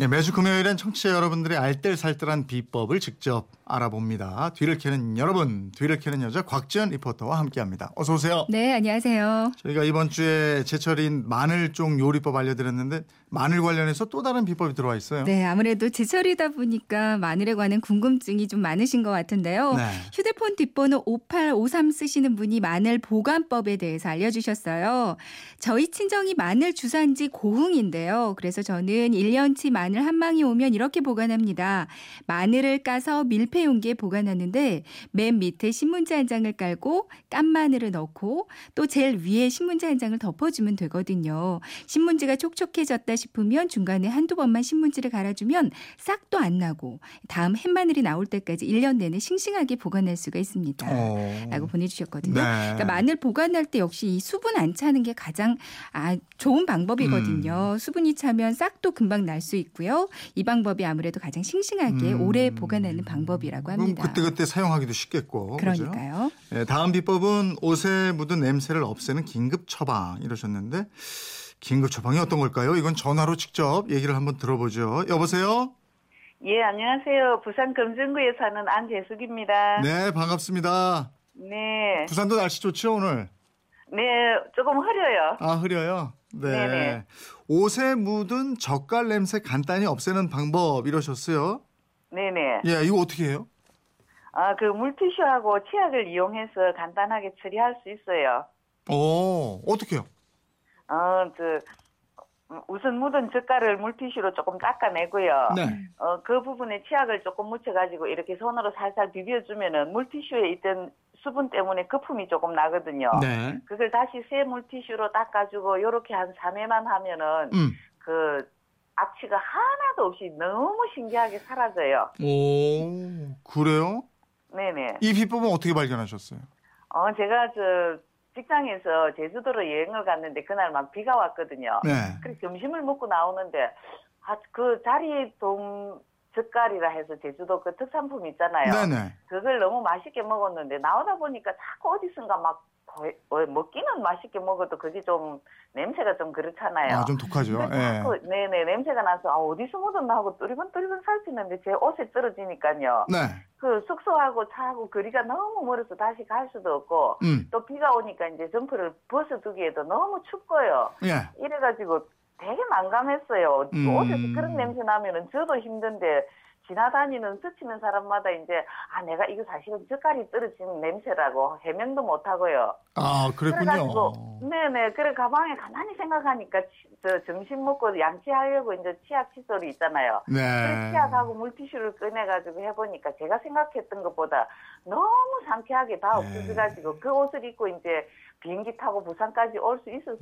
예, 매주 금요일엔 청취자 여러분들의 알뜰살뜰한 비법을 직접 알아봅니다. 뒤를 캐는 여러분, 뒤를 캐는 여자 곽지연 리포터와 함께합니다. 어서 오세요. 네, 안녕하세요. 저희가 이번 주에 제철인 마늘종 요리법 알려드렸는데 마늘 관련해서 또 다른 비법이 들어와 있어요. 네, 아무래도 제철이다 보니까 마늘에 관한 궁금증이 좀 많으신 것 같은데요. 네. 휴대폰 뒷번호 5853 쓰시는 분이 마늘 보관법에 대해서 알려주셨어요. 저희 친정이 마늘 주산지 고흥인데요. 그래서 저는 1년치 마늘 한 망이 오면 이렇게 보관합니다. 마늘을 까서 밀폐 용기에 보관하는데 맨 밑에 신문지 한 장을 깔고 깐 마늘을 넣고 또 제일 위에 신문지 한 장을 덮어주면 되거든요. 신문지가 촉촉해졌다 싶으면 중간에 한두 번만 신문지를 갈아주면 싹도 안 나고 다음 햇마늘이 나올 때까지 1년 내내 싱싱하게 보관할 수가 있습니다. 어. 라고 보내주셨거든요. 네. 그러니까 마늘 보관할 때 역시 이 수분 안 차는 게 가장 아, 좋은 방법이거든요. 음. 수분이 차면 싹도 금방 날 수 있고 요. 이 방법이 아무래도 가장 싱싱하게 음. 오래 보관하는 방법이라고 그럼 합니다. 그때 그때 사용하기도 쉽겠고. 그러니까요. 예, 다음 비법은 옷에 묻은 냄새를 없애는 긴급 처방 이러셨는데 긴급 처방이 어떤 걸까요? 이건 전화로 직접 얘기를 한번 들어보죠. 여보세요? 예, 안녕하세요. 부산 금정구에 사는 안재숙입니다. 네, 반갑습니다. 네. 부산도 날씨 좋죠, 오늘? 네, 조금 흐려요. 아, 흐려요? 네. 네네. 옷에 묻은 젓갈 냄새 간단히 없애는 방법 이러셨어요? 네네. 예, 이거 어떻게 해요? 아, 그 물티슈하고 치약을 이용해서 간단하게 처리할 수 있어요. 오, 어떻게요? 어, 저, 우선 묻은 젓갈을 물티슈로 조금 닦아내고요. 네. 어, 그 부분에 치약을 조금 묻혀가지고 이렇게 손으로 살살 비벼주면은 물티슈에 있던 수분 때문에 거품이 조금 나거든요. 네. 그걸 다시 새 물티슈로 닦아주고 요렇게 한 3회만 하면은 음. 그 악취가 하나도 없이 너무 신기하게 사라져요. 오, 그래요? 네네. 이 비법은 어떻게 발견하셨어요? 어, 제가 저 직장에서 제주도로 여행을 갔는데 그날 막 비가 왔거든요. 네. 그래서 점심을 먹고 나오는데 아, 그 자리돔 젓갈이라 해서 제주도 그 특산품 있잖아요. 네네. 그걸 너무 맛있게 먹었는데 나오다 보니까 자꾸 어디선가 막 거의- 어, 먹기는 맛있게 먹어도 그게 좀 냄새가 좀 그렇잖아요. 아, 좀 독하죠. 자꾸 네 네 냄새가 나서 아, 어디서 묻었나 하고 두리번두리번 살피는데 제 옷에 떨어지니까요. 네. 그 숙소하고 차하고 거리가 너무 멀어서 다시 갈 수도 없고 음. 또 비가 오니까 이제 점퍼를 벗어두기에도 너무 춥고요. 예. 이래가지고 되게 난감했어요. 음. 옷에서 그런 냄새 나면은 저도 힘든데 지나다니는 스치는 사람마다 이제 아 내가 이거 사실은 젓갈이 떨어진 냄새라고 해명도 못 하고요. 아, 그랬군요. 그래가지고 네네 그래 가방에 가만히 생각하니까 치- 저 점심 먹고 양치하려고 이제 치약 칫솔이 있잖아요. 그 네. 치약하고 물티슈를 꺼내가지고 해보니까 제가 생각했던 것보다 너무 상쾌하게 다 네. 없어져가지고 그 옷을 입고 이제 비행기 타고 부산까지 올 수 있었어요.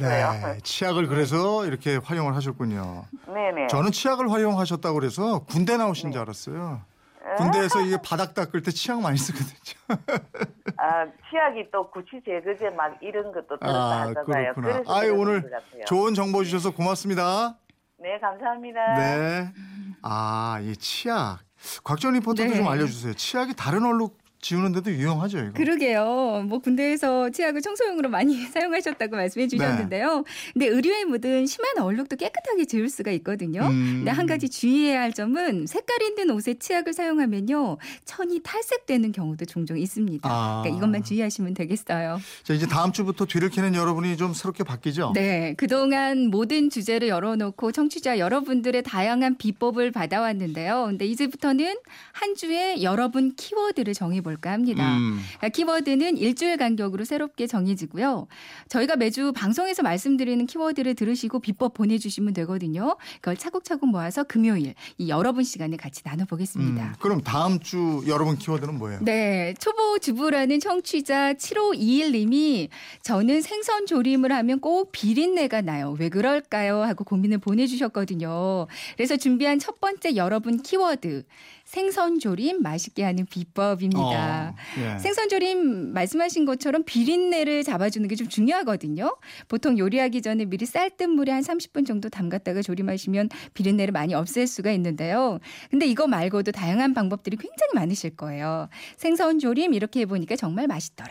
네. 치약을 그래서 이렇게 활용을 하셨군요. 네네. 저는 치약을 활용하셨다고 그래서 군대 나오신 줄 알았어요. 군대에서 이게 바닥 닦을 때 치약 많이 쓰거든요. 아, 치약이 또 구취 제거제 막 이런 것도 들었다 아, 하잖아요. 그렇구나. 아유, 오늘. 좋은 정보 주셔서 고맙습니다. 네, 감사합니다. 네. 아, 이 치약. 곽전 리포터도 네. 좀 알려주세요. 치약이 다른 얼룩 지우는데도 유용하죠, 이거. 그러게요. 뭐 군대에서 치약을 청소용으로 많이 사용하셨다고 말씀해 주셨는데요. 네. 근데 의류에 묻은 심한 얼룩도 깨끗하게 지울 수가 있거든요. 음. 근데 한 가지 주의해야 할 점은 색깔 있는 옷에 치약을 사용하면요. 천이 탈색되는 경우도 종종 있습니다. 아. 그러니까 이것만 주의하시면 되겠어요. 자, 이제 다음 주부터 뒤를 캐는 여러분이 좀 새롭게 바뀌죠? 네, 그동안 모든 주제를 열어놓고 청취자 여러분들의 다양한 비법을 받아왔는데요. 근데 이제부터는 한 주에 여러분 키워드를 정해볼 까 합니다. 음. 그러니까 키워드는 일주일 간격으로 새롭게 정해지고요. 저희가 매주 방송에서 말씀드리는 키워드를 들으시고 비법 보내주시면 되거든요. 그걸 차곡차곡 모아서 금요일 이 여러분 시간에 같이 나눠보겠습니다. 음. 그럼 다음 주 여러분 키워드는 뭐예요? 네, 초보 주부라는 청취자 7521님이 저는 생선 조림을 하면 꼭 비린내가 나요. 왜 그럴까요? 하고 고민을 보내주셨거든요. 그래서 준비한 첫 번째 여러분 키워드 생선 조림 맛있게 하는 비법입니다. 어, 예. 생선 조림 말씀하신 것처럼 비린내를 잡아주는 게 좀 중요하거든요. 보통 요리하기 전에 미리 쌀뜨 물에 한 30분 정도 담갔다가 조림하시면 비린내를 많이 없앨 수가 있는데요. 근데 이거 말고도 다양한 방법들이 굉장히 많으실 거예요. 생선 조림 이렇게 해보니까 정말 맛있더라.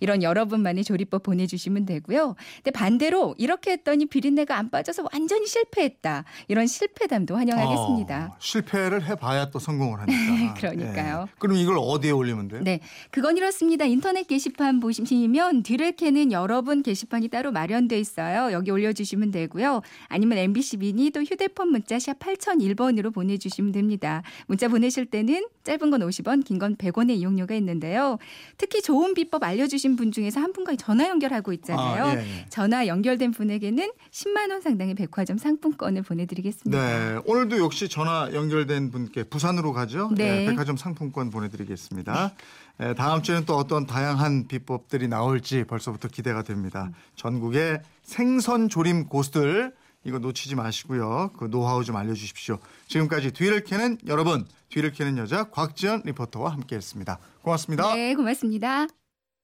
이런 여러분만의 조리법 보내주시면 되고요. 근데 반대로 이렇게 했더니 비린내가 안 빠져서 완전히 실패했다. 이런 실패담도 환영하겠습니다. 어, 실패를 해봐야 또 성공을 하니까. 그러니까요. 예. 그럼 이걸 어디에 올리면 돼요? 네, 그건 이렇습니다. 인터넷 게시판 보시면 뒤를 캐는 여러분 게시판이 따로 마련돼 있어요. 여기 올려주시면 되고요. 아니면 MBC 미니 또 휴대폰 문자 샵 8001번으로 보내주시면 됩니다. 문자 보내실 때는 짧은 건 50원, 긴 건 100원의 이용료가 있는데요. 특히 좋은 비법 알려주 신 분 중에서 한 분과 전화 연결하고 있잖아요. 아, 예, 예. 전화 연결된 분에게는 10만 원 상당의 백화점 상품권을 보내드리겠습니다. 네, 오늘도 역시 전화 연결된 분께 부산으로 가죠. 네. 예, 백화점 상품권 보내드리겠습니다. 예, 다음 주에는 또 어떤 다양한 비법들이 나올지 벌써부터 기대가 됩니다. 전국의 생선 조림 고수들 이거 놓치지 마시고요. 그 노하우 좀 알려주십시오. 지금까지 뒤를 캐는 여러분, 뒤를 캐는 여자 곽지연 리포터와 함께했습니다. 고맙습니다. 네, 고맙습니다.